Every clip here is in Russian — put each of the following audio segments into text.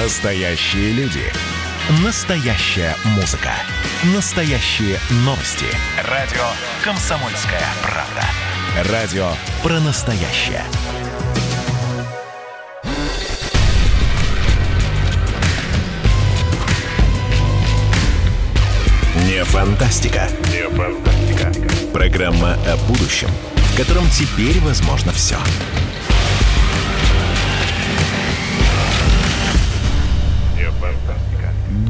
Настоящие люди. Настоящая музыка. Настоящие новости. Радио «Комсомольская правда». Радио про настоящее. Не фантастика. Не фантастика. Программа о будущем, в котором теперь возможно все.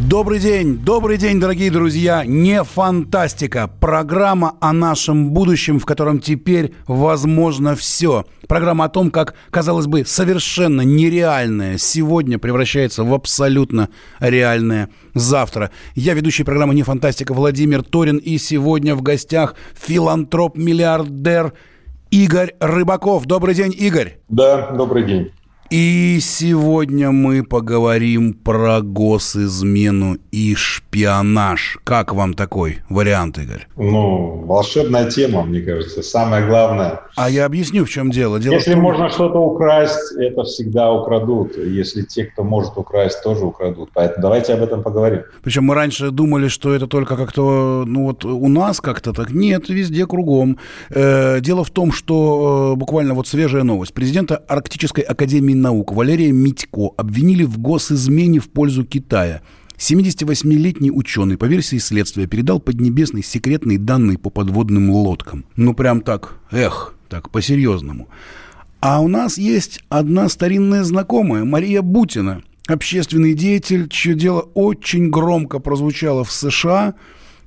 Добрый день, добрый день, дорогие друзья. Не фантастика. Программа о нашем будущем, в котором теперь возможно все. Программа о том, как, казалось бы, совершенно нереальное сегодня превращается в абсолютно реальное завтра. Я ведущий программы «Не фантастика» Владимир Торин. И сегодня в гостях филантроп-миллиардер Игорь Рыбаков. Добрый день, Игорь. Да, добрый день. И сегодня мы поговорим про госизмену и шпионаж. Как вам такой вариант, Игорь? Ну, волшебная тема, мне кажется. Самое главное. А я объясню, в чем дело. дело Если том... можно что-то украсть, это всегда украдут. Если те, кто может украсть, тоже украдут. Поэтому давайте об этом поговорим. Причем мы раньше думали, что это только как-то, ну вот у нас как-то так. Нет, везде кругом. Э, дело в том, что э, буквально вот свежая новость. Президента Арктической академии наук Валерия Митько обвинили в госизмене в пользу Китая. 78-летний ученый, по версии следствия, передал Поднебесной секретные данные по подводным лодкам. Ну, прям так, эх, так, по-серьезному. А у нас есть одна старинная знакомая, Мария Бутина, общественный деятель, чье дело очень громко прозвучало в США,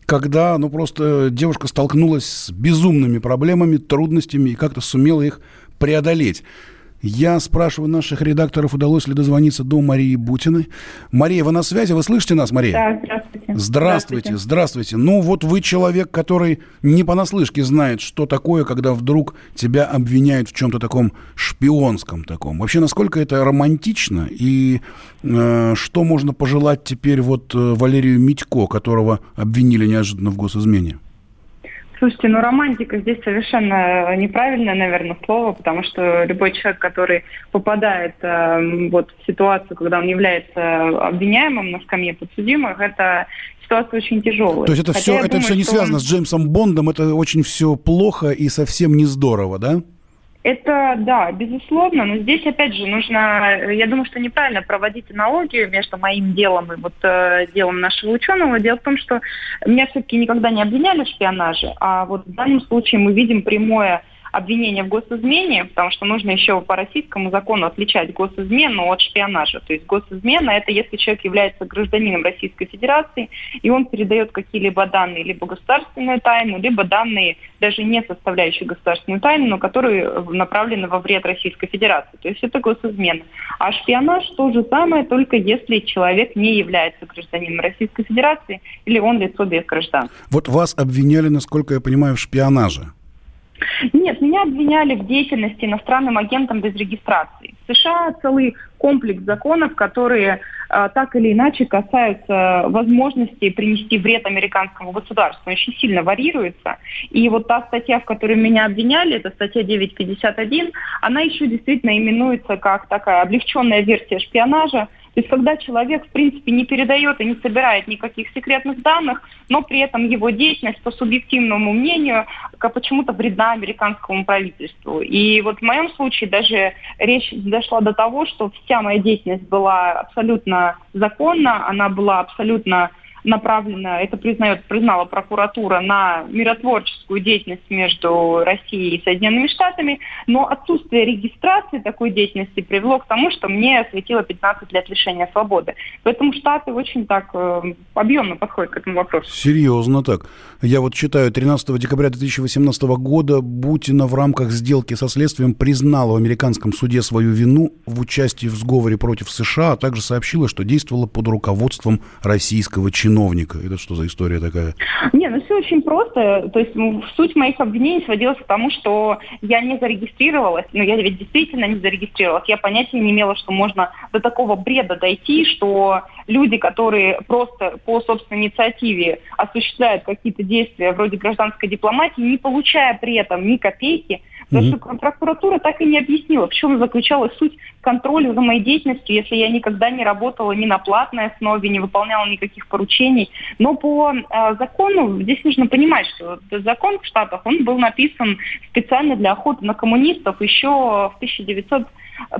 когда, ну, просто девушка столкнулась с безумными проблемами, трудностями и как-то сумела их преодолеть. Я спрашиваю наших редакторов, удалось ли дозвониться до Марии Бутиной. Мария, вы на связи? Вы слышите нас, Мария? Да, здравствуйте. Здравствуйте, здравствуйте. Ну, вот вы человек, который не понаслышке знает, что такое, когда вдруг тебя обвиняют в чем-то таком шпионском таком. Вообще, насколько это романтично и э, что можно пожелать теперь вот э, Валерию Митько, которого обвинили неожиданно в госизмене? Слушайте, ну романтика здесь совершенно неправильное, наверное, слово, потому что любой человек, который попадает э, вот в ситуацию, когда он является обвиняемым на скамье подсудимых, это ситуация очень тяжелая. То есть это Хотя все, это думаю, все не связано он- с Джеймсом Бондом, это очень все плохо и совсем не здорово, да? Это, да, безусловно, но здесь, опять же, нужно, я думаю, что неправильно проводить аналогию между моим делом и вот э, делом нашего ученого. Дело в том, что меня все-таки никогда не обвиняли в шпионаже, а вот в данном случае мы видим прямое обвинение в госизмене, потому что нужно еще по российскому закону отличать госизмену от шпионажа. То есть госизмена – это если человек является гражданином Российской Федерации, и он передает какие-либо данные, либо государственную тайну, либо данные, даже не составляющие государственную тайну, но которые э, направлены во вред Российской Федерации. То есть это госизмена. А шпионаж то же самое, только если человек не является гражданином Российской Федерации или он лицо без гражданства. Вот вас обвиняли, насколько я понимаю, в шпионаже. Нет, меня обвиняли в деятельности иностранным агентом без регистрации. В США целый комплекс законов, которые э, так или иначе касаются возможности принести вред американскому государству. Он очень сильно варьируется. И вот та статья, в которой меня обвиняли, это статья 951, она еще действительно именуется как такая облегченная версия шпионажа. То есть когда человек, в принципе, не передает и не собирает никаких секретных данных, но при этом его деятельность, по субъективному мнению, почему-то вредна американскому правительству. И вот в моем случае даже речь дошла до того, что вся моя деятельность была абсолютно законна, она была абсолютно направлена, это признает, признала прокуратура, на миротворческую деятельность между Россией и Соединенными Штатами, но отсутствие регистрации такой деятельности привело к тому, что мне светило 15 лет лишения свободы. Поэтому Штаты очень так э, объемно подходят к этому вопросу. Серьезно так. Я вот читаю, 13 декабря 2018 года Бутина в рамках сделки со следствием признала в американском суде свою вину в участии в сговоре против США, а также сообщила, что действовала под руководством российского чиновника. Это что за история такая? Не, ну все очень просто. То есть суть моих обвинений сводилась к тому, что я не зарегистрировалась. Ну, я ведь действительно не зарегистрировалась. Я понятия не имела, что можно до такого бреда дойти, что люди, которые просто по собственной инициативе осуществляют какие-то действия вроде гражданской дипломатии, не получая при этом ни копейки, Потому что прокуратура так и не объяснила, в чем заключалась суть контроля за моей деятельностью, если я никогда не работала ни на платной основе, не выполняла никаких поручений. Но по э, закону здесь нужно понимать, что закон в Штатах, он был написан специально для охоты на коммунистов еще в 1900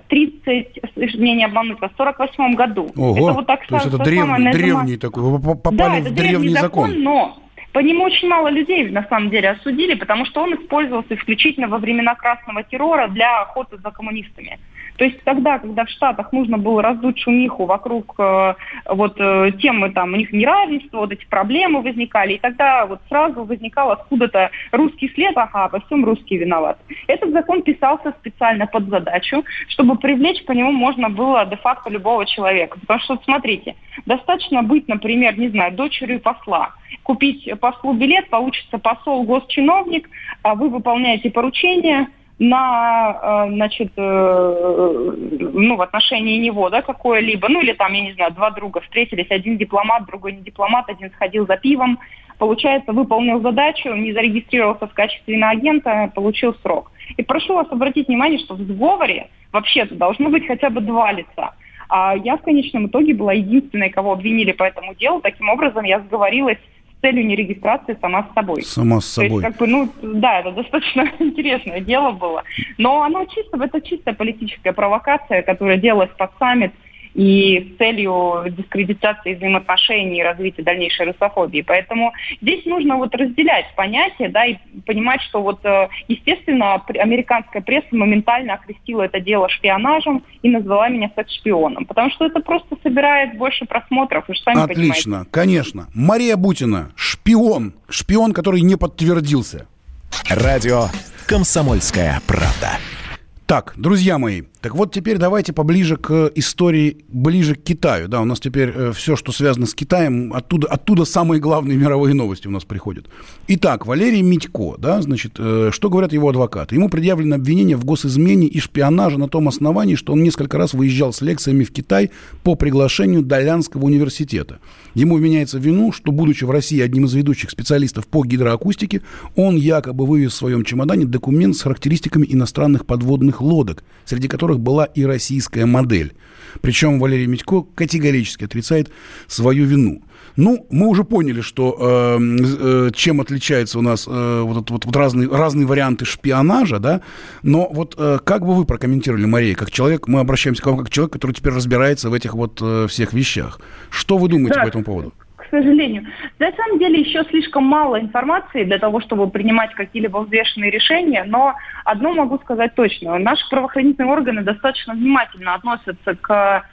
30, мне не обмануть вас, в 48 году. Ого, это вот так, то есть это древний, древний такой, вы попали да, в древний, древний закон. закон. Но по нему очень мало людей на самом деле осудили, потому что он использовался исключительно во времена красного террора для охоты за коммунистами. То есть тогда, когда в Штатах нужно было раздуть шумиху вокруг э, вот э, темы там у них неравенства, вот эти проблемы возникали, и тогда вот сразу возникал откуда-то русский след, ага, во всем русские виноваты. Этот закон писался специально под задачу, чтобы привлечь по нему можно было де-факто любого человека. Потому что, смотрите, достаточно быть, например, не знаю, дочерью посла, купить послу билет, получится посол, госчиновник, а вы выполняете поручение – на, э, значит, э, ну, в отношении него, да, какое-либо, ну, или там, я не знаю, два друга встретились, один дипломат, другой не дипломат, один сходил за пивом, получается, выполнил задачу, не зарегистрировался в качестве иноагента, получил срок. И прошу вас обратить внимание, что в сговоре вообще-то должно быть хотя бы два лица. А я в конечном итоге была единственной, кого обвинили по этому делу. Таким образом, я сговорилась целью нерегистрации сама с собой. Сама с собой. То есть, как бы, ну, да, это достаточно интересное дело было. Но оно чисто, это чистая политическая провокация, которая делалась под саммит и с целью дискредитации взаимоотношений и развития дальнейшей русофобии. Поэтому здесь нужно вот разделять понятия, да, и понимать, что вот, э, естественно, американская пресса моментально окрестила это дело шпионажем и назвала меня секс-шпионом, потому что это просто собирает больше просмотров, вы же сами Отлично, понимаете. конечно. Мария Бутина, шпион, шпион, который не подтвердился. Радио «Комсомольская правда». Так, друзья мои, так вот теперь давайте поближе к истории, ближе к Китаю. Да, у нас теперь э, все, что связано с Китаем, оттуда, оттуда самые главные мировые новости у нас приходят. Итак, Валерий Митько, да, значит, э, что говорят его адвокаты? Ему предъявлено обвинение в госизмене и шпионаже на том основании, что он несколько раз выезжал с лекциями в Китай по приглашению Долянского университета. Ему вменяется вину, что, будучи в России одним из ведущих специалистов по гидроакустике, он якобы вывез в своем чемодане документ с характеристиками иностранных подводных лодок, среди которых которых была и российская модель. Причем Валерий Митько категорически отрицает свою вину. Ну, мы уже поняли, что э, э, чем отличаются у нас э, вот, вот, вот разные, разные варианты шпионажа, да, но вот э, как бы вы прокомментировали, Мария, как человек, мы обращаемся к вам как человек, который теперь разбирается в этих вот э, всех вещах. Что вы думаете да. по этому поводу? Сожалению. На самом деле еще слишком мало информации для того, чтобы принимать какие-либо взвешенные решения, но одно могу сказать точно. Наши правоохранительные органы достаточно внимательно относятся к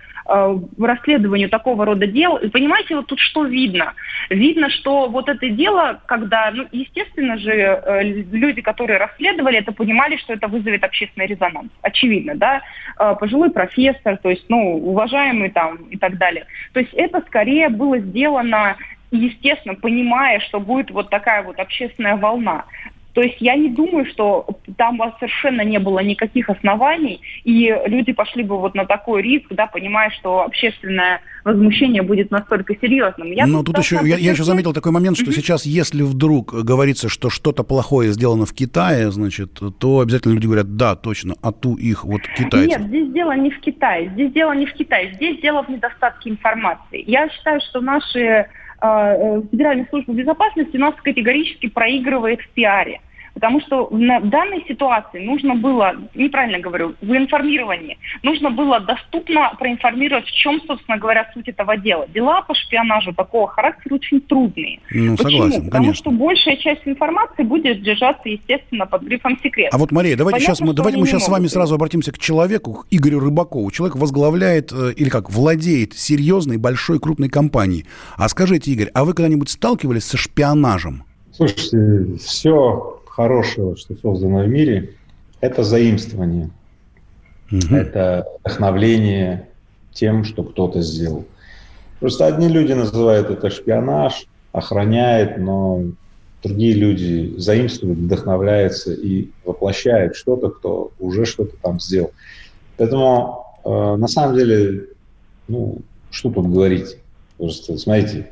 расследованию такого рода дел. И понимаете, вот тут что видно? Видно, что вот это дело, когда, ну, естественно же, э, люди, которые расследовали, это понимали, что это вызовет общественный резонанс. Очевидно, да? Э, пожилой профессор, то есть, ну, уважаемый там и так далее. То есть это скорее было сделано естественно, понимая, что будет вот такая вот общественная волна. То есть я не думаю, что там совершенно не было никаких оснований, и люди пошли бы вот на такой риск, да, понимая, что общественное возмущение будет настолько серьезным. Я Но тут, тут еще, я, я еще заметил такой момент, что mm-hmm. сейчас, если вдруг говорится, что что-то плохое сделано в Китае, значит, то обязательно люди говорят, да, точно, а ту их вот китайцев. Нет, здесь дело не в Китае, здесь дело не в Китае, здесь дело в недостатке информации. Я считаю, что наши а, э, Федеральная служба безопасности у нас категорически проигрывает в пиаре. Потому что в данной ситуации нужно было, неправильно говорю, в информировании, нужно было доступно проинформировать, в чем, собственно говоря, суть этого дела. Дела по шпионажу такого характера очень трудные. Ну, Почему? согласен, Потому конечно. что большая часть информации будет держаться, естественно, под грифом секрет. А вот, Мария, давайте Понятно, сейчас мы, давайте мы сейчас с вами сразу обратимся к человеку, к Игорю Рыбакову. Человек возглавляет, э, или как, владеет серьезной, большой, крупной компанией. А скажите, Игорь, а вы когда-нибудь сталкивались со шпионажем? Слушайте, все хорошего, что создано в мире, это заимствование. Угу. Это вдохновление тем, что кто-то сделал. Просто одни люди называют это шпионаж, охраняет, но другие люди заимствуют, вдохновляются и воплощают что-то, кто уже что-то там сделал. Поэтому э, на самом деле, ну, что тут говорить? Просто смотрите,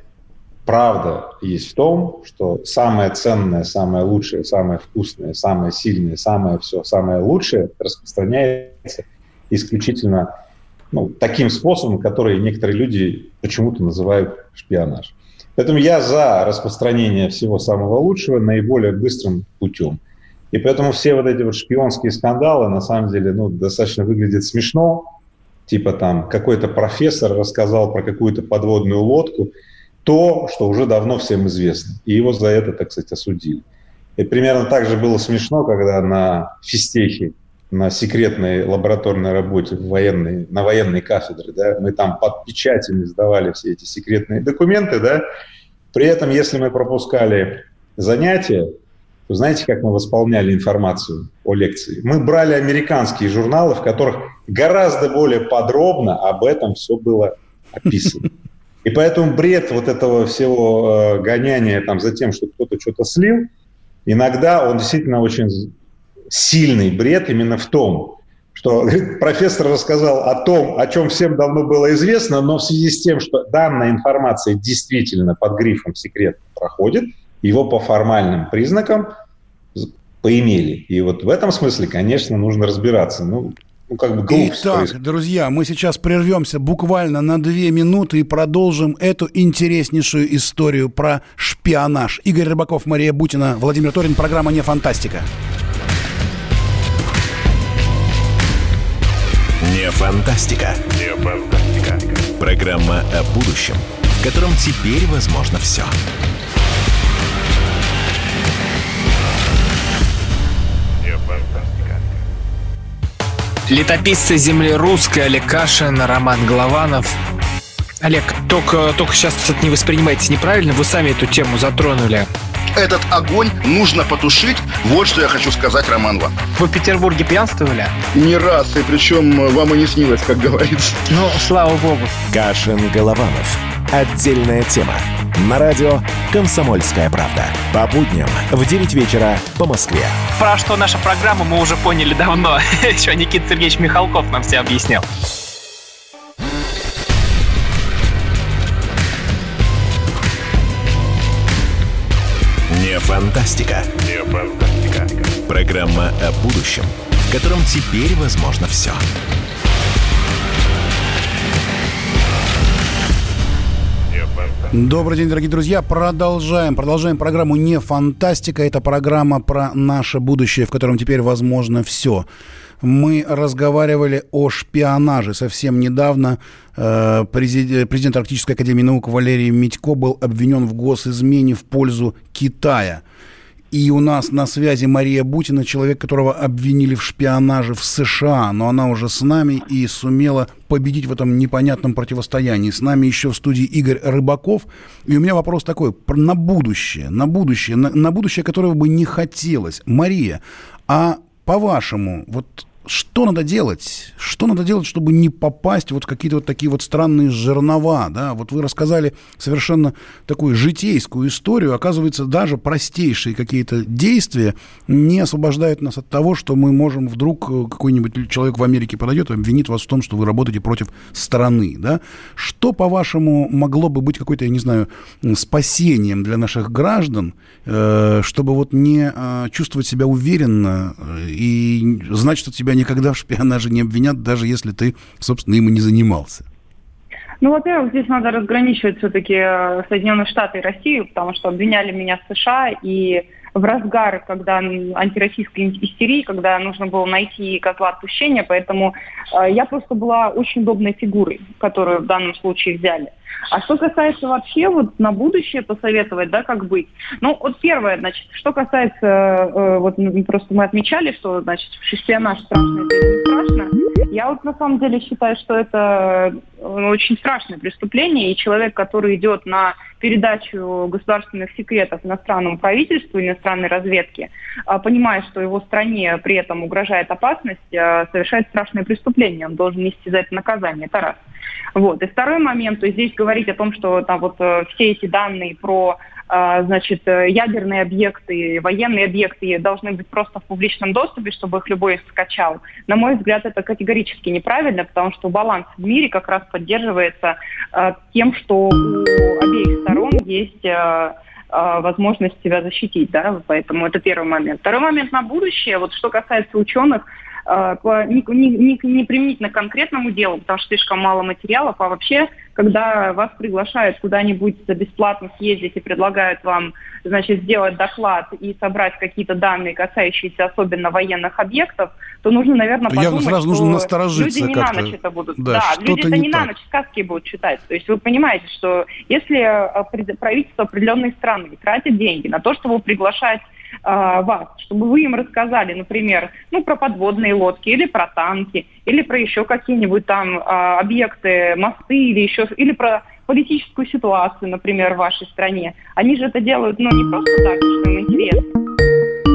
правда есть в том, что самое ценное, самое лучшее, самое вкусное, самое сильное, самое все, самое лучшее распространяется исключительно ну, таким способом, который некоторые люди почему-то называют шпионаж. Поэтому я за распространение всего самого лучшего наиболее быстрым путем. И поэтому все вот эти вот шпионские скандалы, на самом деле, ну, достаточно выглядят смешно. Типа там какой-то профессор рассказал про какую-то подводную лодку, то, что уже давно всем известно. И его за это, так сказать, осудили. И примерно так же было смешно, когда на физтехе, на секретной лабораторной работе в военной, на военной кафедре, да, мы там под печатями сдавали все эти секретные документы, да, при этом, если мы пропускали занятия, то знаете, как мы восполняли информацию о лекции? Мы брали американские журналы, в которых гораздо более подробно об этом все было описано. И поэтому бред вот этого всего э, гоняния там, за тем, что кто-то что-то слил, иногда он действительно очень сильный бред именно в том, что говорит, профессор рассказал о том, о чем всем давно было известно, но в связи с тем, что данная информация действительно под грифом секрет проходит, его по формальным признакам поимели. И вот в этом смысле, конечно, нужно разбираться. Ну, ну, как бы глупость. Итак, происходит. друзья, мы сейчас прервемся буквально на две минуты и продолжим эту интереснейшую историю про шпионаж. Игорь Рыбаков, Мария Бутина, Владимир Торин, программа «Не фантастика». Не фантастика. Не фантастика. Программа о будущем, в котором теперь возможно все. Летописцы земли русской Олег Кашин, Роман Голованов. Олег, только, только сейчас это не воспринимайте неправильно, вы сами эту тему затронули. Этот огонь нужно потушить. Вот что я хочу сказать, Роман вам. Вы в Петербурге пьянствовали? Не раз, и причем вам и не снилось, как говорится. Ну, слава богу. Кашин Голованов. Отдельная тема. На радио «Комсомольская правда». По будням в 9 вечера по Москве. Про что наша программа мы уже поняли давно. Еще Никита Сергеевич Михалков нам все объяснял. Не фантастика. Не фантастика. Программа о будущем, в котором теперь возможно все. Добрый день, дорогие друзья. Продолжаем. Продолжаем программу «Не фантастика». Это программа про наше будущее, в котором теперь возможно все. Мы разговаривали о шпионаже. Совсем недавно э, президент, президент Арктической академии наук Валерий Митько был обвинен в госизмене в пользу Китая – и у нас на связи Мария Бутина, человек, которого обвинили в шпионаже в США, но она уже с нами и сумела победить в этом непонятном противостоянии. С нами еще в студии Игорь Рыбаков. И у меня вопрос такой, на будущее, на будущее, на, на будущее, которого бы не хотелось. Мария, а по-вашему, вот что надо делать? Что надо делать, чтобы не попасть вот в какие-то вот такие вот странные жернова, да? Вот вы рассказали совершенно такую житейскую историю. Оказывается, даже простейшие какие-то действия не освобождают нас от того, что мы можем вдруг э, какой-нибудь человек в Америке подойдет и обвинит вас в том, что вы работаете против страны, да? Что, по-вашему, могло бы быть какой-то, я не знаю, спасением для наших граждан, э, чтобы вот не э, чувствовать себя уверенно и знать, что тебя никогда в шпионаже не обвинят, даже если ты, собственно, им и не занимался. Ну, во-первых, здесь надо разграничивать все-таки э, Соединенные Штаты и Россию, потому что обвиняли меня в США, и в разгар, когда антироссийской истерии, когда нужно было найти козла отпущения, поэтому э, я просто была очень удобной фигурой, которую в данном случае взяли. А что касается вообще вот на будущее посоветовать, да, как быть? Ну, вот первое, значит, что касается, э, вот ну, просто мы отмечали, что, значит, шпионаж страшно, это не страшно. Я вот на самом деле считаю, что это э, очень страшное преступление, и человек, который идет на передачу государственных секретов иностранному правительству, иностранной разведке, э, понимая, что его стране при этом угрожает опасность, э, совершает страшное преступление. Он должен нести за это наказание. Это раз. Вот. И второй момент, то есть здесь говорить о том, что там вот э, все эти данные про а, значит, э, ядерные объекты, военные объекты должны быть просто в публичном доступе, чтобы их любой скачал. На мой взгляд, это категорически неправильно, потому что баланс в мире как раз поддерживается э, тем, что у обеих сторон есть э, возможность себя защитить, да, поэтому это первый момент. Второй момент на будущее, вот что касается ученых, Э, не, не, не применительно к конкретному делу, потому что слишком мало материалов, а вообще, когда вас приглашают куда-нибудь бесплатно съездить и предлагают вам, значит, сделать доклад и собрать какие-то данные, касающиеся особенно военных объектов, то нужно, наверное, подумать, Явно сразу нужно насторожиться люди не на ночь это будут. Да, да люди это не, не на ночь сказки будут читать. То есть вы понимаете, что если э, правительство определенной страны тратит деньги на то, чтобы приглашать вас, чтобы вы им рассказали, например, ну, про подводные лодки или про танки, или про еще какие-нибудь там э, объекты, мосты или еще, или про политическую ситуацию, например, в вашей стране. Они же это делают, ну, не просто так, что им интересно.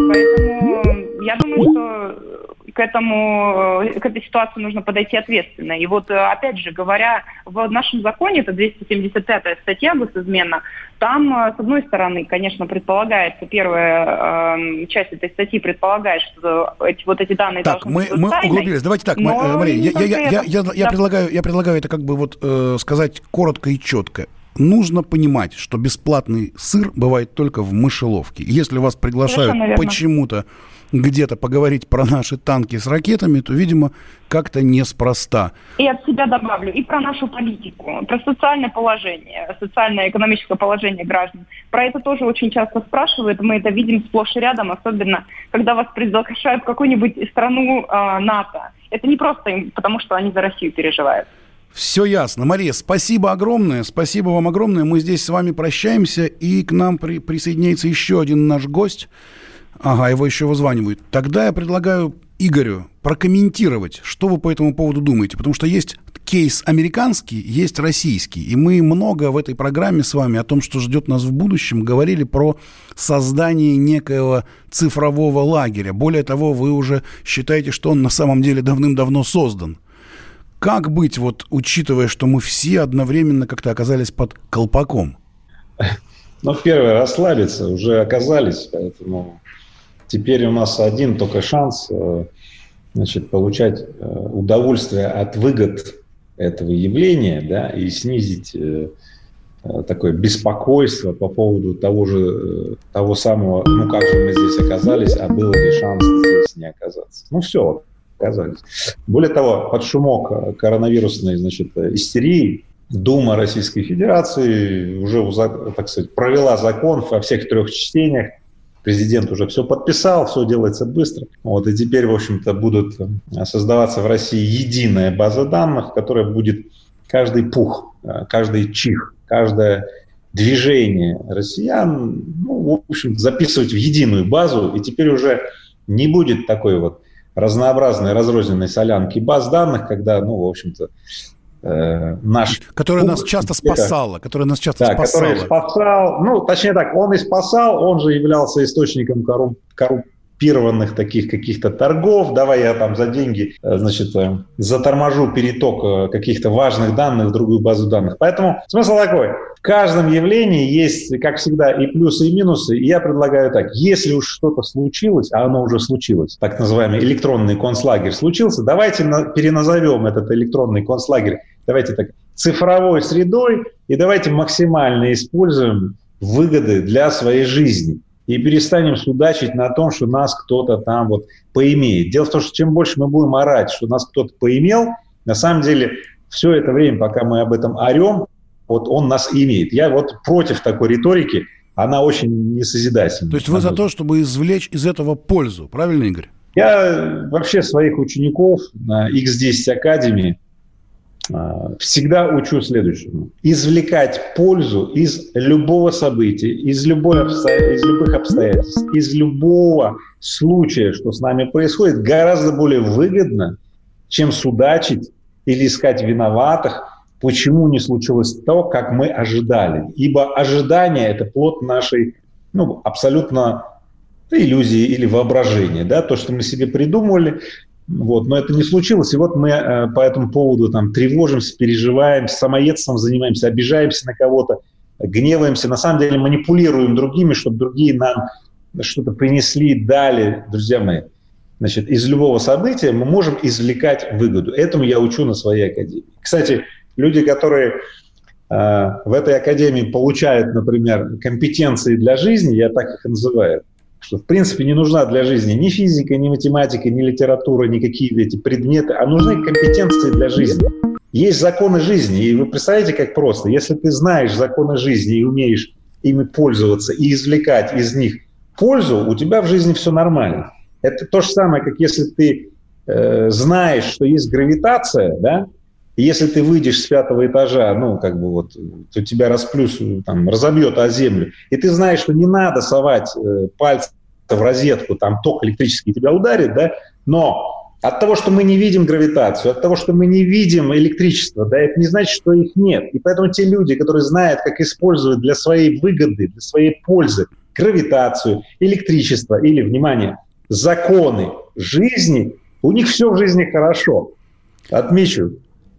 Поэтому я думаю, что к этому, э, к этой ситуации нужно подойти ответственно. И вот, э, опять же, говоря, в нашем законе, это 275 статья госизмена, там, э, с одной стороны, конечно, предполагается, первая э, часть этой статьи предполагает, что эти, вот эти данные так, должны мы, быть мы тайной, углубились. Давайте так, мы, Мария, я, я, я, я, я, предлагаю, я предлагаю это как бы вот э, сказать коротко и четко нужно понимать, что бесплатный сыр бывает только в мышеловке. Если вас приглашают почему-то где-то поговорить про наши танки с ракетами, то, видимо, как-то неспроста. И от себя добавлю, и про нашу политику, про социальное положение, социальное экономическое положение граждан. Про это тоже очень часто спрашивают, мы это видим сплошь и рядом, особенно когда вас приглашают в какую-нибудь страну э, НАТО. Это не просто потому, что они за Россию переживают. Все ясно. Мария, спасибо огромное. Спасибо вам огромное. Мы здесь с вами прощаемся, и к нам при присоединяется еще один наш гость. Ага, его еще вызванивают. Тогда я предлагаю Игорю прокомментировать, что вы по этому поводу думаете. Потому что есть кейс американский, есть российский. И мы много в этой программе с вами о том, что ждет нас в будущем, говорили про создание некоего цифрового лагеря. Более того, вы уже считаете, что он на самом деле давным-давно создан. Как быть, вот учитывая, что мы все одновременно как-то оказались под колпаком? Ну, первое, расслабиться, уже оказались, поэтому теперь у нас один только шанс э, значит, получать э, удовольствие от выгод этого явления, да, и снизить э, такое беспокойство по поводу того же, того самого, ну как же мы здесь оказались, а был ли шанс здесь не оказаться. Ну все, оказались. Более того, под шумок коронавирусной значит, истерии Дума Российской Федерации уже, так сказать, провела закон во всех трех чтениях. Президент уже все подписал, все делается быстро. Вот, и теперь, в общем-то, будут э, создаваться в России единая база данных, которая будет каждый пух, э, каждый чих, каждое движение россиян, ну, в общем, записывать в единую базу, и теперь уже не будет такой вот разнообразной разрозненной солянки баз данных, когда, ну, в общем-то, э, наш... Которая нас часто спасала, которая нас часто да, спасала. Который спасал, ну, точнее так, он и спасал, он же являлся источником корруп, корруп, коррумпированных таких каких-то торгов, давай я там за деньги, э, значит, э, заторможу переток каких-то важных данных в другую базу данных. Поэтому смысл такой, в каждом явлении есть, как всегда, и плюсы, и минусы. И я предлагаю так, если уж что-то случилось, а оно уже случилось, так называемый электронный концлагерь случился, давайте переназовем этот электронный концлагерь, давайте так, цифровой средой, и давайте максимально используем выгоды для своей жизни и перестанем судачить на том, что нас кто-то там вот поимеет. Дело в том, что чем больше мы будем орать, что нас кто-то поимел, на самом деле все это время, пока мы об этом орем, вот он нас имеет. Я вот против такой риторики, она очень несозидательна. То есть вы за то, чтобы извлечь из этого пользу, правильно, Игорь? Я вообще своих учеников на X10 Академии всегда учу следующему. Извлекать пользу из любого события, из, любой обсто... из любых обстоятельств, из любого случая, что с нами происходит, гораздо более выгодно, чем судачить или искать виноватых, почему не случилось то, как мы ожидали. Ибо ожидание – это плод нашей ну, абсолютно иллюзии или воображения. Да? То, что мы себе придумывали, Вот, но это не случилось, и вот мы э, по этому поводу там тревожимся, переживаем, самоедством занимаемся, обижаемся на кого-то, гневаемся, на самом деле манипулируем другими, чтобы другие нам что-то принесли, дали, друзья мои. Значит, из любого события мы можем извлекать выгоду. Этому я учу на своей академии. Кстати, люди, которые э, в этой академии получают, например, компетенции для жизни, я так их называю, что в принципе не нужна для жизни ни физика, ни математика, ни литература, ни какие-то эти предметы, а нужны компетенции для жизни. Есть законы жизни, и вы представляете, как просто. Если ты знаешь законы жизни и умеешь ими пользоваться и извлекать из них пользу, у тебя в жизни все нормально. Это то же самое, как если ты э, знаешь, что есть гравитация, да, если ты выйдешь с пятого этажа, ну, как бы вот, то тебя расплюс, там, разобьет о землю, и ты знаешь, что не надо совать э, пальцы в розетку, там ток электрический тебя ударит, да, но от того, что мы не видим гравитацию, от того, что мы не видим электричество, да, это не значит, что их нет. И поэтому те люди, которые знают, как использовать для своей выгоды, для своей пользы гравитацию, электричество или, внимание, законы жизни, у них все в жизни хорошо. Отмечу,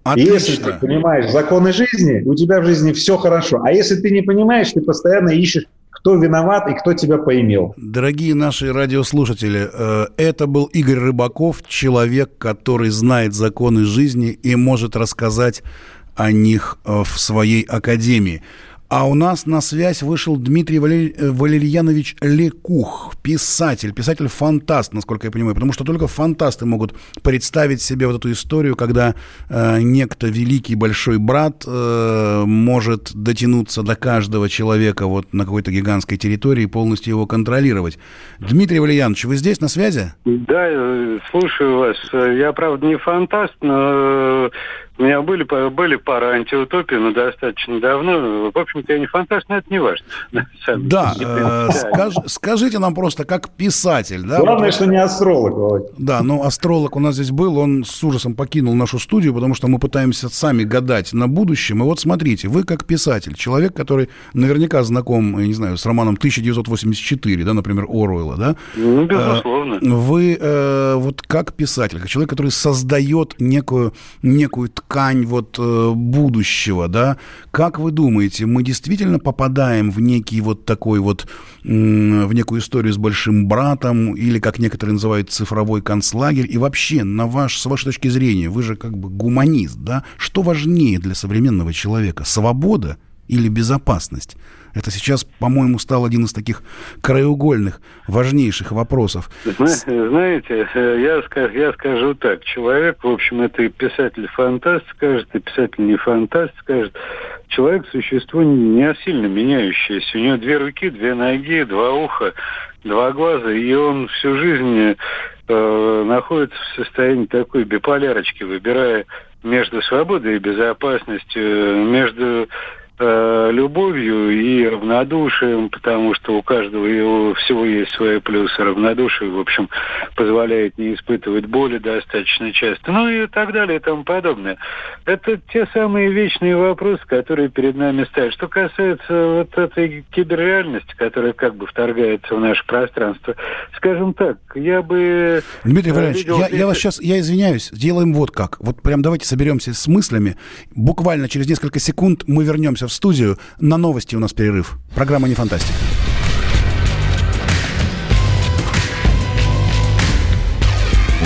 Отлично. Если ты понимаешь законы жизни, у тебя в жизни все хорошо. А если ты не понимаешь, ты постоянно ищешь, кто виноват и кто тебя поимел. Дорогие наши радиослушатели, э, это был Игорь Рыбаков, человек, который знает законы жизни и может рассказать о них э, в своей академии. А у нас на связь вышел Дмитрий Валерий, э, Валерьянович Лекух, писатель, писатель-фантаст, насколько я понимаю, потому что только фантасты могут представить себе вот эту историю, когда э, некто великий большой брат э, может дотянуться до каждого человека вот на какой-то гигантской территории и полностью его контролировать. Дмитрий Валерьянович, вы здесь на связи? Да, слушаю вас. Я, правда, не фантаст, но у меня были, были пара антиутопий, но достаточно давно. В общем-то, я не фантаст, но это не важно. Да, э, скаж, скажите нам просто, как писатель. Да, Главное, вот, что не астролог, Володь. Да, ну астролог у нас здесь был, он с ужасом покинул нашу студию, потому что мы пытаемся сами гадать на будущем. И вот смотрите, вы как писатель, человек, который наверняка знаком, я не знаю, с романом 1984, да, например, Оруэлла, да? Ну, безусловно. Э, вы э, вот как писатель, как человек, который создает некую, некую ткань вот э, будущего, да. Как вы думаете, мы действительно попадаем в некий вот такой вот, в некую историю с большим братом, или, как некоторые называют, цифровой концлагерь? И вообще, на ваш, с вашей точки зрения, вы же как бы гуманист, да? Что важнее для современного человека, свобода или безопасность? Это сейчас, по-моему, стал один из таких краеугольных, важнейших вопросов. Знаете, я скажу, я скажу так. Человек, в общем, это и писатель-фантаст скажет, и писатель не фантаст скажет. Человек – существо не сильно меняющееся. У него две руки, две ноги, два уха, два глаза, и он всю жизнь э, находится в состоянии такой биполярочки, выбирая между свободой и безопасностью, между Э, любовью и равнодушием, потому что у каждого его всего есть свои плюсы. Равнодушие, в общем, позволяет не испытывать боли достаточно часто. Ну и так далее и тому подобное. Это те самые вечные вопросы, которые перед нами стоят. Что касается вот этой киберреальности, которая как бы вторгается в наше пространство, скажем так, я бы... Дмитрий э, Валерьевич, я, я вас сейчас, я извиняюсь, сделаем вот как. Вот прям давайте соберемся с мыслями. Буквально через несколько секунд мы вернемся в в студию. На новости у нас перерыв. Программа «Не фантастика».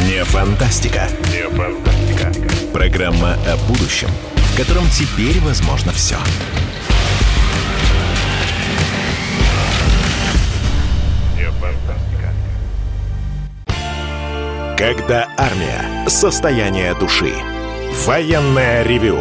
Не фантастика. Не фантастика. Программа о будущем, в котором теперь возможно все. Не фантастика. Когда армия. Состояние души. Военное ревю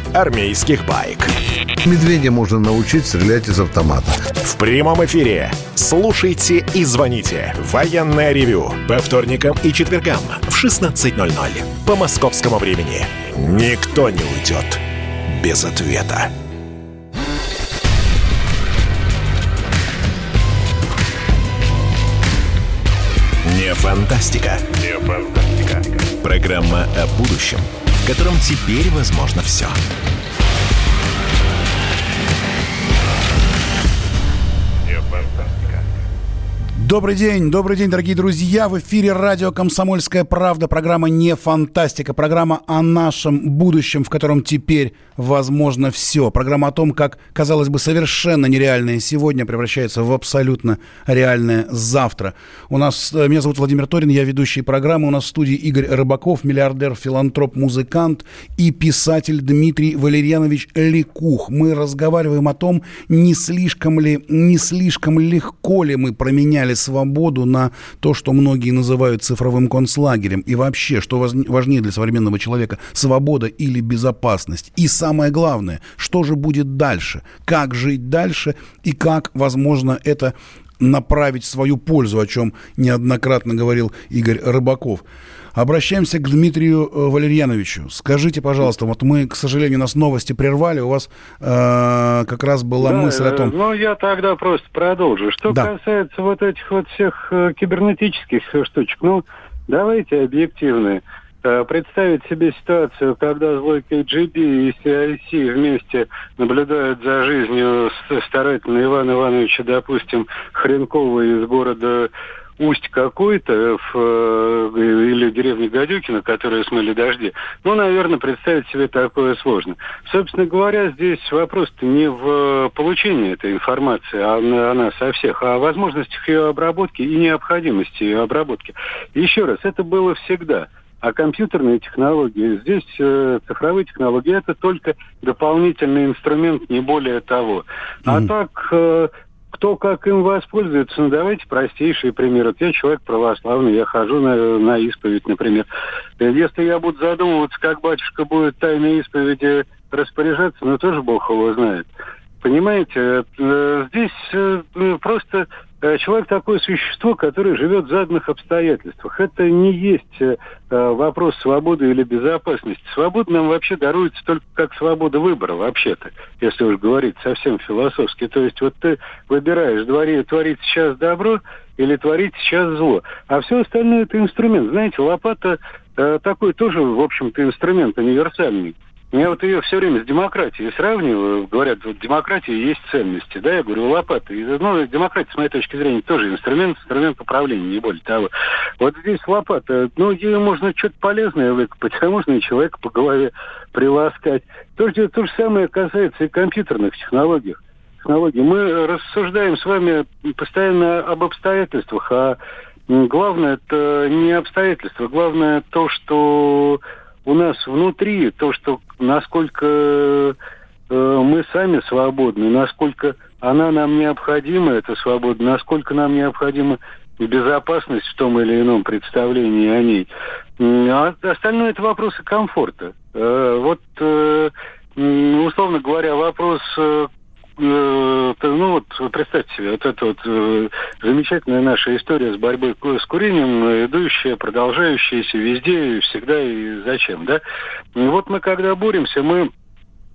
армейских байк. Медведя можно научить стрелять из автомата. В прямом эфире. Слушайте и звоните. Военное ревю. По вторникам и четвергам в 16.00. По московскому времени. Никто не уйдет без ответа. Не фантастика. Не фантастика. Программа о будущем, в котором теперь возможно все. Добрый день, добрый день, дорогие друзья. В эфире радио «Комсомольская правда». Программа «Не фантастика». Программа о нашем будущем, в котором теперь возможно все. Программа о том, как, казалось бы, совершенно нереальное сегодня превращается в абсолютно реальное завтра. У нас, э, меня зовут Владимир Торин, я ведущий программы. У нас в студии Игорь Рыбаков, миллиардер, филантроп, музыкант и писатель Дмитрий Валерьянович Ликух. Мы разговариваем о том, не слишком ли, не слишком легко ли мы променяли свободу на то, что многие называют цифровым концлагерем. И вообще, что важнее для современного человека, свобода или безопасность. И самое главное, что же будет дальше? Как жить дальше и как, возможно, это направить в свою пользу, о чем неоднократно говорил Игорь Рыбаков. Обращаемся к Дмитрию э, Валерьяновичу. Скажите, пожалуйста, вот мы, к сожалению, нас новости прервали, у вас э, как раз была да, мысль о том... Ну, я тогда просто продолжу. Что да. касается вот этих вот всех э, кибернетических штучек, ну, давайте объективные. Э, представить себе ситуацию, когда злой КГБ и CIC вместе наблюдают за жизнью старательно Ивана Ивановича, допустим, Хренкова из города усть какой-то в, э, или деревни Гадюкина, которые смыли дожди, ну, наверное, представить себе такое сложно. Собственно говоря, здесь вопрос-то не в получении этой информации, а она, она со всех, а о возможностях ее обработки и необходимости ее обработки. Еще раз, это было всегда. А компьютерные технологии, здесь э, цифровые технологии, это только дополнительный инструмент, не более того. Mm-hmm. А так, э, кто как им воспользуется, ну давайте простейший пример. Вот я человек православный, я хожу на, на исповедь, например. Если я буду задумываться, как батюшка будет тайной исповеди распоряжаться, ну тоже Бог его знает. Понимаете, э, здесь э, ну, просто э, человек такое существо, которое живет в заданных обстоятельствах. Это не есть вопрос свободы или безопасности. Свобода нам вообще даруется только как свобода выбора, вообще-то, если уж говорить совсем философски. То есть вот ты выбираешь, твори, творить сейчас добро или творить сейчас зло. А все остальное это инструмент. Знаете, лопата такой тоже, в общем-то, инструмент универсальный. Я вот ее все время с демократией сравниваю. Говорят, вот демократия есть ценности. Да, я говорю, лопата. Ну, демократия, с моей точки зрения, тоже инструмент, инструмент управления, не более того. Вот здесь лопата. Ну, ее можно что-то полезное выкопать, а можно и человека по голове приласкать. То же, то же самое касается и компьютерных технологий. технологий. Мы рассуждаем с вами постоянно об обстоятельствах, а главное это не обстоятельства, главное то, что у нас внутри то, что насколько э, мы сами свободны, насколько она нам необходима, эта свобода, насколько нам необходима безопасность в том или ином представлении о ней. А остальное это вопросы комфорта. Э, вот, э, условно говоря, вопрос ну вот представьте себе, вот эта вот э, замечательная наша история с борьбой с курением, идущая, продолжающаяся везде, всегда и зачем, да? И вот мы когда боремся, мы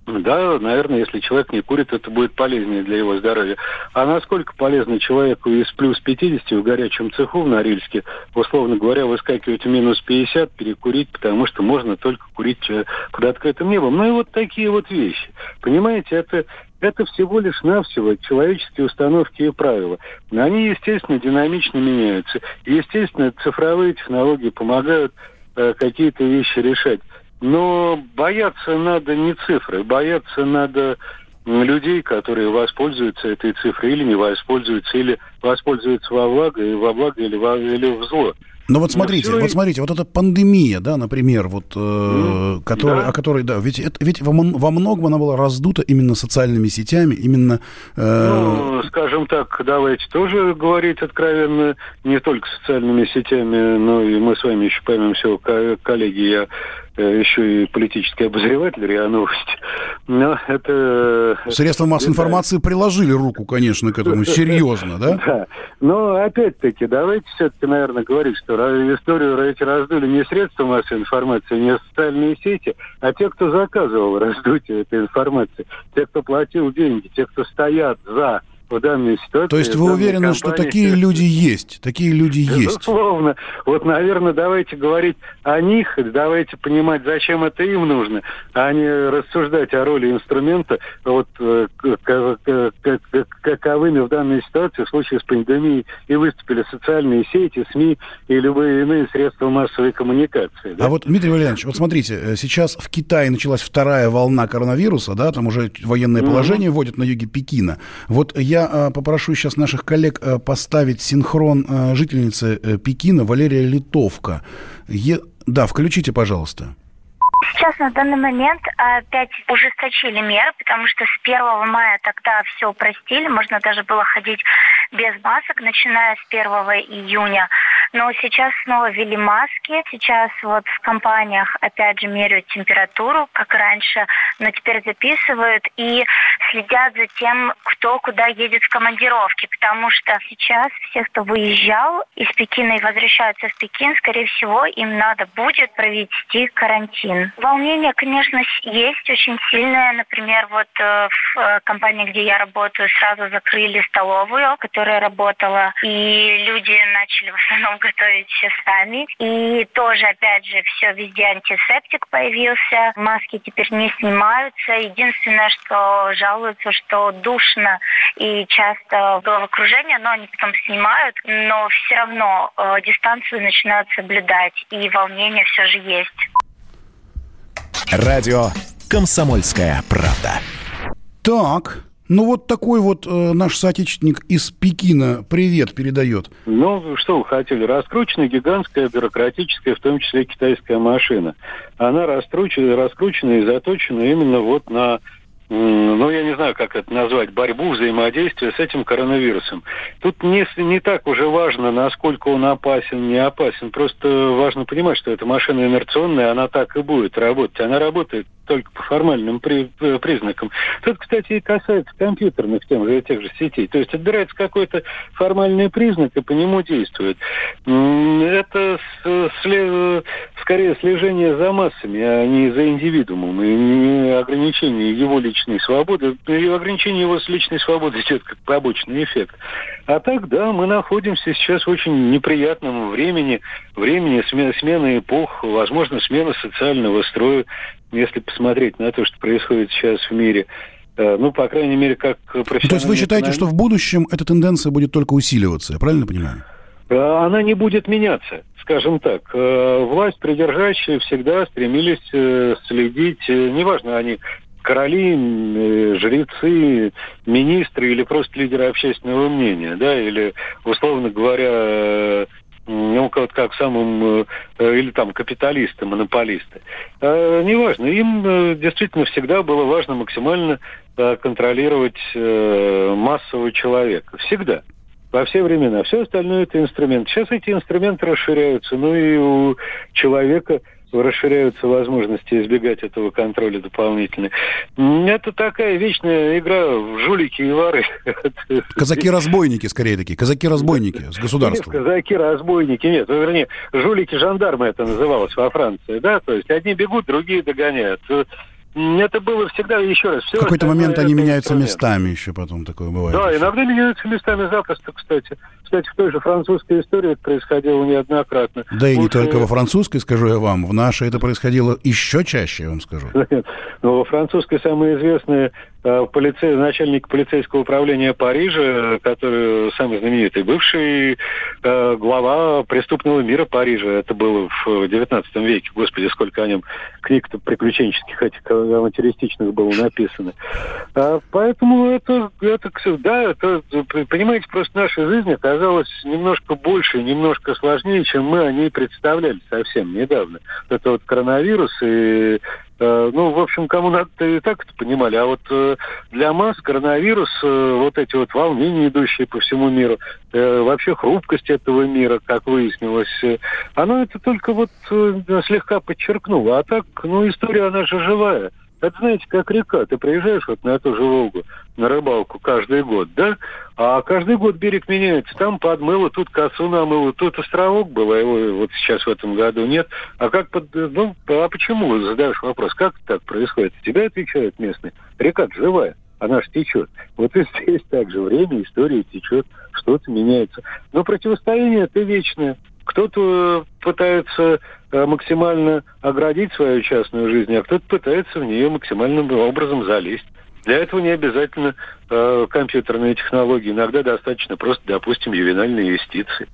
да, наверное, если человек не курит, это будет полезнее для его здоровья. А насколько полезно человеку из плюс 50 в горячем цеху в Норильске, условно говоря, выскакивать в минус 50, перекурить, потому что можно только курить э, под открытым небом. Ну и вот такие вот вещи. Понимаете, это, это всего лишь навсего человеческие установки и правила. Они, естественно, динамично меняются. Естественно, цифровые технологии помогают э, какие-то вещи решать. Но бояться надо не цифры, бояться надо людей, которые воспользуются этой цифрой или не воспользуются, или воспользуются во благо, и во благо или, во, или в зло. Но вот смотрите, вот смотрите, вот эта пандемия, да, например, вот, э, mm, который, да. о которой, да, ведь, это, ведь во, во многом она была раздута именно социальными сетями, именно... Э... Ну, скажем так, давайте тоже говорить откровенно, не только социальными сетями, но и мы с вами еще поймем все, коллеги, я еще и политический обозреватель РИА Новости. Но это... Средства массовой информации приложили руку, конечно, к этому серьезно, да? Да. Но опять-таки, давайте все-таки, наверное, говорить, что историю эти раздули не средства массовой информации, не социальные сети, а те, кто заказывал раздутие этой информации, те, кто платил деньги, те, кто стоят за в данной ситуации. То есть вы уверены, что такие люди есть? Такие люди есть? Безусловно. Вот, наверное, давайте говорить о них, давайте понимать, зачем это им нужно, а не рассуждать о роли инструмента, вот э, каковыми в данной ситуации в случае с пандемией и выступили социальные сети, СМИ и любые иные средства массовой коммуникации. Да? А вот, Дмитрий Валерьянович, вот смотрите, э, сейчас в Китае началась вторая волна коронавируса, да, там уже военное положение mm-hmm. вводят на юге Пекина. Вот я я э, попрошу сейчас наших коллег э, поставить синхрон э, жительницы Пекина Валерия Литовка. Е... Да, включите, пожалуйста. Сейчас на данный момент опять ужесточили меры, потому что с 1 мая тогда все упростили, можно даже было ходить без масок, начиная с 1 июня. Но сейчас снова ввели маски. Сейчас вот в компаниях опять же меряют температуру, как раньше, но теперь записывают и следят за тем, кто куда едет в командировке, потому что сейчас все, кто выезжал из Пекина и возвращаются в Пекин, скорее всего, им надо будет провести карантин. Волнение, конечно, есть очень сильное. Например, вот э, в э, компании, где я работаю, сразу закрыли столовую, которая работала, и люди начали в основном готовить все сами. И тоже, опять же, все везде антисептик появился, маски теперь не снимаются. Единственное, что жалуются, что душно и часто головокружение, но они потом снимают, но все равно э, дистанцию начинают соблюдать, и волнение все же есть. Радио «Комсомольская правда». Так, ну вот такой вот э, наш соотечественник из Пекина привет передает. Ну, что вы хотели? Раскручена гигантская бюрократическая, в том числе китайская машина. Она раскручена, раскручена и заточена именно вот на ну, я не знаю, как это назвать, борьбу, взаимодействие с этим коронавирусом. Тут не, не так уже важно, насколько он опасен, не опасен. Просто важно понимать, что эта машина инерционная, она так и будет работать. Она работает только по формальным при, э, признакам. Тут, кстати, и касается компьютерных тем же, тех же сетей. То есть отбирается какой-то формальный признак и по нему действует. Это след, скорее слежение за массами, а не за индивидуумом, и не ограничение его личной свободы. И ограничение его личной свободы идет как побочный эффект. А так, да, мы находимся сейчас в очень неприятном времени, времени смены эпох, возможно, смена социального строя, если посмотреть на то, что происходит сейчас в мире, э, ну, по крайней мере, как профессиональный... То есть вы считаете, что в будущем эта тенденция будет только усиливаться, я правильно понимаю? Э, она не будет меняться, скажем так. Э, власть придержащие всегда стремились следить, неважно, они короли, жрецы, министры или просто лидеры общественного мнения, да, или, условно говоря, ну, как, как самым, э, или там капиталисты, монополисты. Неважно, им э, действительно всегда было важно максимально э, контролировать массового человека. Всегда. Во все времена. Все остальное это инструмент. Сейчас эти инструменты расширяются. Ну и у человека расширяются возможности избегать этого контроля дополнительно. Это такая вечная игра в жулики и воры. Казаки-разбойники, скорее такие. Казаки-разбойники с государством. Нет, казаки-разбойники нет. Ну, вернее, жулики-жандармы это называлось во Франции. Да? То есть одни бегут, другие догоняют. Это было всегда, еще раз... В какой-то момент они меняются инструмент. местами еще потом, такое бывает. Да, иногда меняются местами запросто, кстати. Кстати, в той же французской истории это происходило неоднократно. Да и Лучше... не только во французской, скажу я вам. В нашей это происходило еще чаще, я вам скажу. Но во французской самое известное полицей, начальник полицейского управления Парижа, который самый знаменитый, бывший э, глава преступного мира Парижа. Это было в 19 веке. Господи, сколько о нем книг-то приключенческих, этих авантюристичных было написано. А, поэтому это, это, да, это, понимаете, просто наша жизнь оказалась немножко больше, немножко сложнее, чем мы о ней представляли совсем недавно. Это вот коронавирус и Э, ну, в общем, кому надо, и так это понимали. А вот э, для масс коронавирус, э, вот эти вот волнения, идущие по всему миру, вообще хрупкость этого мира, как выяснилось, оно это только вот слегка подчеркнуло. А так, ну, история, она же живая. Это, знаете, как река. Ты приезжаешь вот на ту же Волгу, на рыбалку каждый год, да? А каждый год берег меняется. Там подмыло, тут косу намыло, тут островок был, а его вот сейчас в этом году нет. А как под... Ну, а почему? Задаешь вопрос, как так происходит? Тебя отвечают местные. Река живая она же течет. Вот и здесь также время, история течет, что-то меняется. Но противостояние это вечное. Кто-то пытается максимально оградить свою частную жизнь, а кто-то пытается в нее максимальным образом залезть. Для этого не обязательно э, компьютерные технологии. Иногда достаточно просто, допустим, ювенальные инвестиции.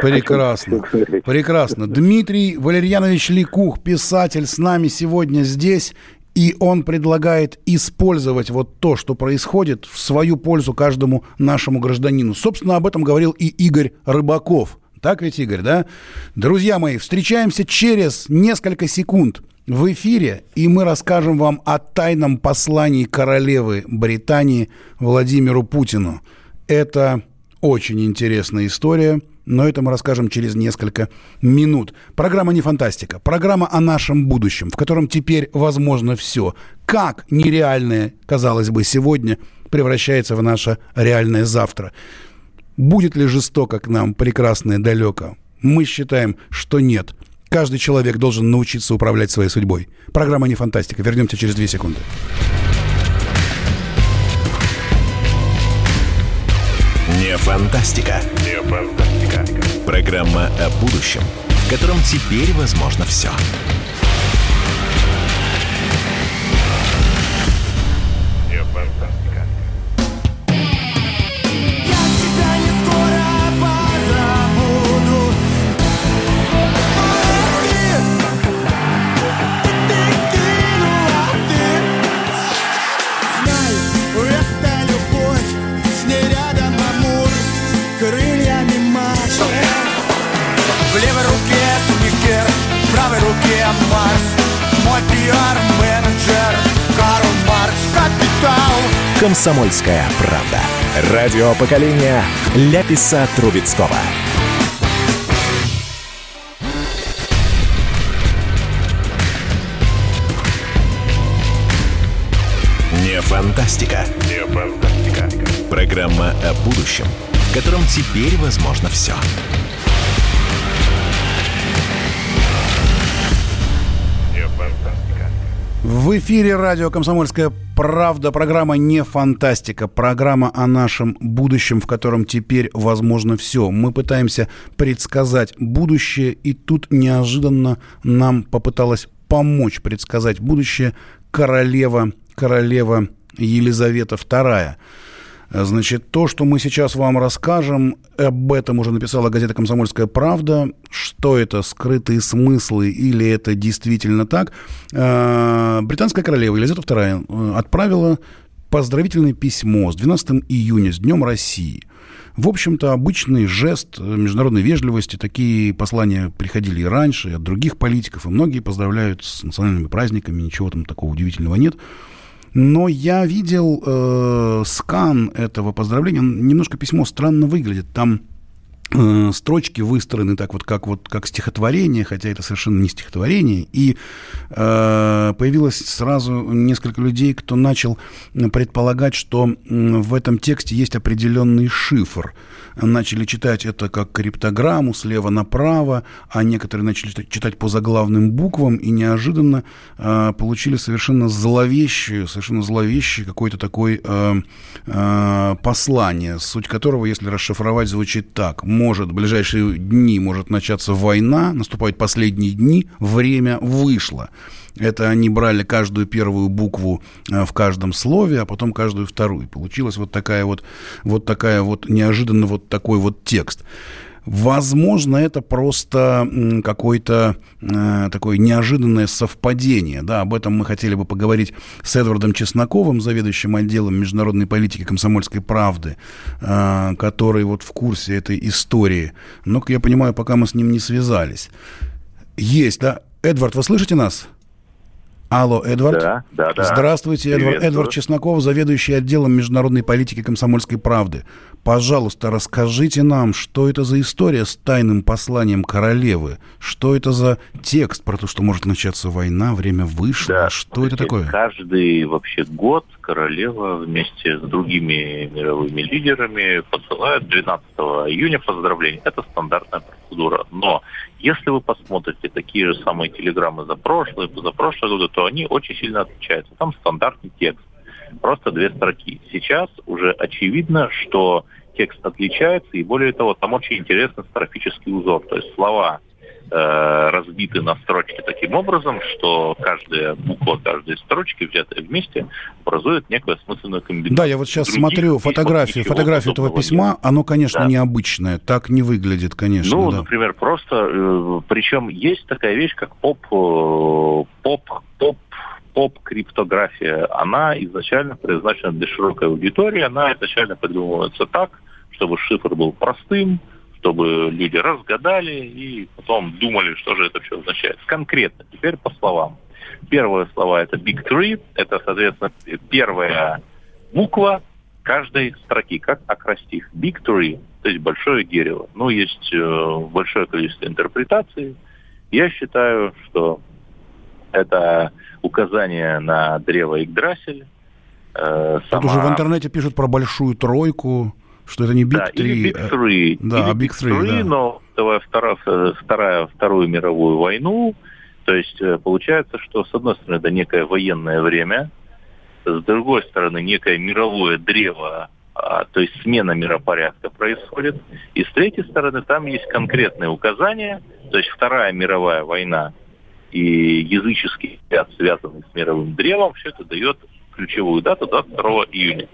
Прекрасно. Прекрасно. Дмитрий Валерьянович Ликух, писатель, с нами сегодня здесь. И он предлагает использовать вот то, что происходит, в свою пользу каждому нашему гражданину. Собственно, об этом говорил и Игорь Рыбаков. Так ведь, Игорь, да? Друзья мои, встречаемся через несколько секунд в эфире, и мы расскажем вам о тайном послании королевы Британии Владимиру Путину. Это очень интересная история, но это мы расскажем через несколько минут. Программа не фантастика, программа о нашем будущем, в котором теперь возможно все. Как нереальное, казалось бы, сегодня превращается в наше реальное завтра. Будет ли жестоко к нам прекрасное далеко? Мы считаем, что нет. Каждый человек должен научиться управлять своей судьбой. Программа не фантастика. Вернемся через две секунды. Не фантастика. Не фантастика. Программа о будущем, в котором теперь возможно все. «Комсомольская правда». Радио поколения Ляписа Трубецкого. Не фантастика. Не фантастика. Программа о будущем, в котором теперь возможно все. В эфире радио «Комсомольская правда». Программа не фантастика. Программа о нашем будущем, в котором теперь возможно все. Мы пытаемся предсказать будущее, и тут неожиданно нам попыталась помочь предсказать будущее королева, королева Елизавета II. Значит, то, что мы сейчас вам расскажем, об этом уже написала газета «Комсомольская правда». Что это, скрытые смыслы или это действительно так? Э, британская королева Елизавета II э, отправила поздравительное письмо с 12 июня, с Днем России. В общем-то, обычный жест международной вежливости. Такие послания приходили и раньше, и от других политиков, и многие поздравляют с национальными праздниками, ничего там такого удивительного нет. Но я видел э, скан этого поздравления. Немножко письмо странно выглядит. Там строчки выстроены так вот как вот как стихотворение, хотя это совершенно не стихотворение, и э, появилось сразу несколько людей, кто начал предполагать, что в этом тексте есть определенный шифр начали читать это как криптограмму слева направо, а некоторые начали читать по заглавным буквам и неожиданно э, получили совершенно зловещее, совершенно зловещее какое-то такое э, э, послание, суть которого, если расшифровать, звучит так. Может, в ближайшие дни может начаться война, наступают последние дни, время вышло. Это они брали каждую первую букву э, в каждом слове, а потом каждую вторую. Получилась вот такая вот, вот такая вот неожиданно вот такой вот текст. Возможно, это просто какое-то э, такое неожиданное совпадение. Да, об этом мы хотели бы поговорить с Эдвардом Чесноковым, заведующим отделом международной политики комсомольской правды, э, который вот в курсе этой истории. Но, я понимаю, пока мы с ним не связались. Есть, да? Эдвард, вы слышите нас? Алло, Эдвард? Да, да, да. Здравствуйте, Эдвард. Эдвард Чесноков, заведующий отделом международной политики комсомольской правды. Пожалуйста, расскажите нам, что это за история с тайным посланием королевы? Что это за текст про то, что может начаться война, время вышло? Да, что это такое? Каждый вообще год королева вместе с другими мировыми лидерами посылает 12 июня поздравления. Это стандартная процедура. Но если вы посмотрите такие же самые телеграммы за прошлые, за прошлые годы, то они очень сильно отличаются. Там стандартный текст, просто две строки. Сейчас уже очевидно, что текст отличается, и более того, там очень интересный строфический узор. То есть слова э, разбиты на строчки таким образом, что каждая буква каждой строчки, взятая вместе, образует некую осмысленную комбинацию. Да, я вот сейчас Других смотрю фотографию, фотографию этого письма, нет. оно, конечно, да. необычное, так не выглядит, конечно. Ну, да. например, просто, э, причем есть такая вещь, как поп, э, поп, поп, поп-криптография. Она изначально предназначена для широкой аудитории, она изначально придумывается так, чтобы шифр был простым, чтобы люди разгадали и потом думали, что же это все означает. Конкретно, теперь по словам. Первые слова это big tree, это, соответственно, первая буква каждой строки, как акростих. Big tree, то есть большое дерево. Ну, есть э, большое количество интерпретаций. Я считаю, что это указание на древо Игдрасиль. Э, сама... Тут уже в интернете пишут про большую тройку что это не Big да, 3. Или Big 3. Да, или Big 3, 3 да. но давая вторая, вторая, Вторую мировую войну, то есть э, получается, что с одной стороны это некое военное время, с другой стороны некое мировое древо, а, то есть смена миропорядка происходит, и с третьей стороны там есть конкретные указания, то есть Вторая мировая война и языческий ряд, связанный с мировым древом, все это дает ключевую дату 22 июня.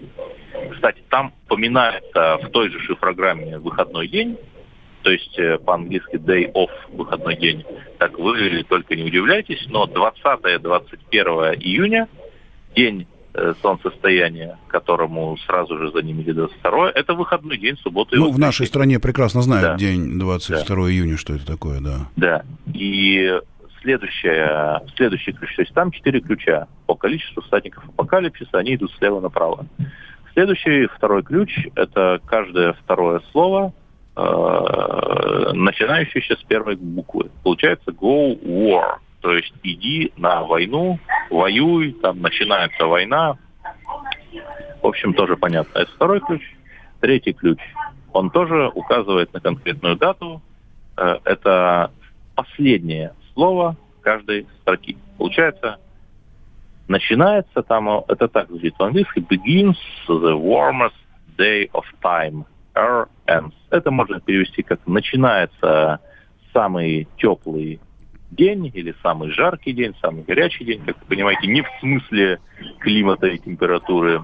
Кстати, там упоминается в той же шифрограмме выходной день, то есть э, по-английски day off, выходной день. Так вы только не удивляйтесь, но 20-21 июня, день э, солнцестояния, которому сразу же за ним идет 22 это выходной день, суббота и Ну, в нашей стране прекрасно знают да. день 22 да. июня, что это такое, да. Да, и следующая, следующий ключ, то есть там четыре ключа по количеству статников апокалипсиса, они идут слева направо. Следующий, второй ключ, это каждое второе слово, э, начинающееся с первой буквы. Получается go war, то есть иди на войну, воюй, там начинается война. В общем, тоже понятно. Это второй ключ. Третий ключ, он тоже указывает на конкретную дату. Э, это последнее слово каждой строки. Получается начинается там, это так звучит по-английски, begins the warmest day of time, er ends. Это можно перевести как начинается самый теплый день или самый жаркий день, самый горячий день, как вы понимаете, не в смысле климата и температуры.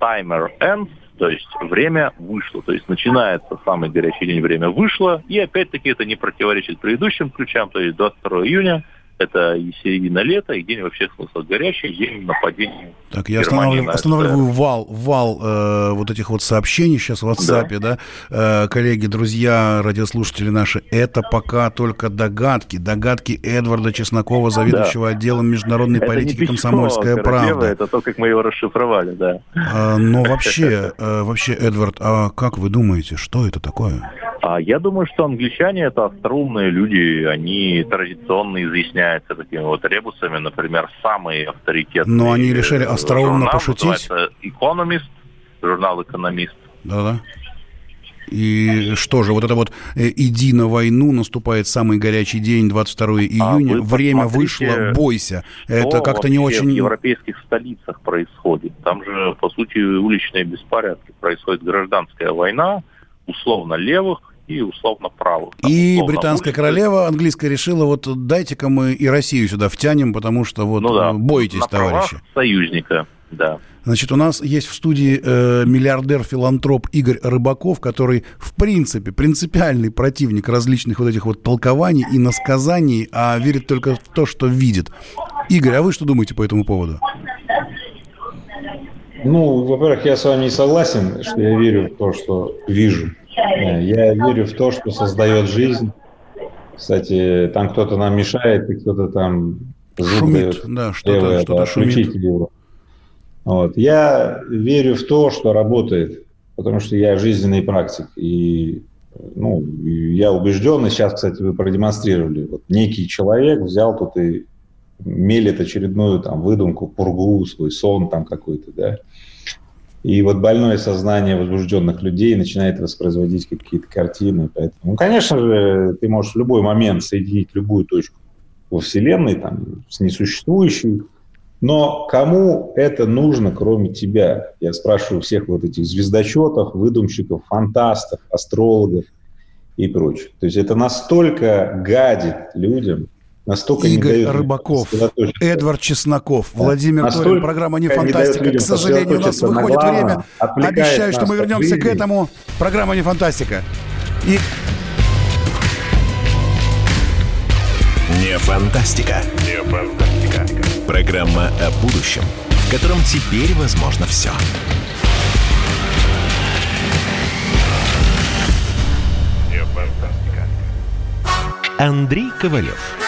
Timer ends, то есть время вышло, то есть начинается самый горячий день, время вышло, и опять-таки это не противоречит предыдущим ключам, то есть 22 июня – это и середина лета, и день вообще смысла горячий, день нападения. Так, я останавливаю, останавливаю вал, вал э, вот этих вот сообщений сейчас в WhatsApp, да, да? Э, коллеги, друзья, радиослушатели наши, это пока только догадки, догадки Эдварда Чеснокова, заведующего да. отделом международной это политики «Комсомольская правда». Это то, как мы его расшифровали, да. Э, но вообще, э, вообще, Эдвард, а как вы думаете, что это такое? А я думаю, что англичане это остроумные люди, они традиционно изъясняются такими вот ребусами, например, самые авторитетные. Но они решили остроумно журнал, пошутить. Economist, журнал «Экономист». Да-да. И что же, вот это вот э, «иди на войну», наступает самый горячий день, 22 а июня, а время вышло, бойся. Это как-то не очень... в европейских столицах происходит? Там же, по сути, уличные беспорядки. Происходит гражданская война, условно левых, и условно правых. Там, и условно британская улицы. королева английская решила, вот дайте-ка мы и Россию сюда втянем, потому что вот ну, да, бойтесь, на товарищи. союзника, да. Значит, у нас есть в студии э, миллиардер-филантроп Игорь Рыбаков, который, в принципе, принципиальный противник различных вот этих вот толкований и насказаний, а верит только в то, что видит. Игорь, а вы что думаете по этому поводу? Ну, во-первых, я с вами не согласен, что я верю в то, что вижу. Я верю в то, что создает жизнь. Кстати, там кто-то нам мешает, и кто-то там шумит, дает да, что-то, что-то шумит. его. Вот. Я верю в то, что работает, потому что я жизненный практик. И ну, я убежден, и сейчас, кстати, вы продемонстрировали, вот некий человек взял тут и мелет очередную там выдумку, пургу, свой сон там какой-то, да. И вот больное сознание возбужденных людей начинает воспроизводить какие-то картины. Поэтому, ну, конечно же, ты можешь в любой момент соединить любую точку во Вселенной там, с несуществующей, но кому это нужно, кроме тебя? Я спрашиваю всех вот этих звездочетов, выдумщиков, фантастов, астрологов и прочее. То есть это настолько гадит людям, настолько Игорь не дает Рыбаков. Эдвард Чесноков, Да. Владимир Настолько Торин. Программа «Не фантастика». К сожалению, у нас выходит главном, время. Обещаю, что мы вернемся к этому. Программа «Не фантастика». И Не фантастика. Не фантастика. Программа о будущем, в котором теперь возможно все. Не фантастика. Андрей Ковалев.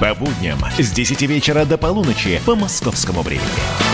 По будням с 10 вечера до полуночи по московскому времени.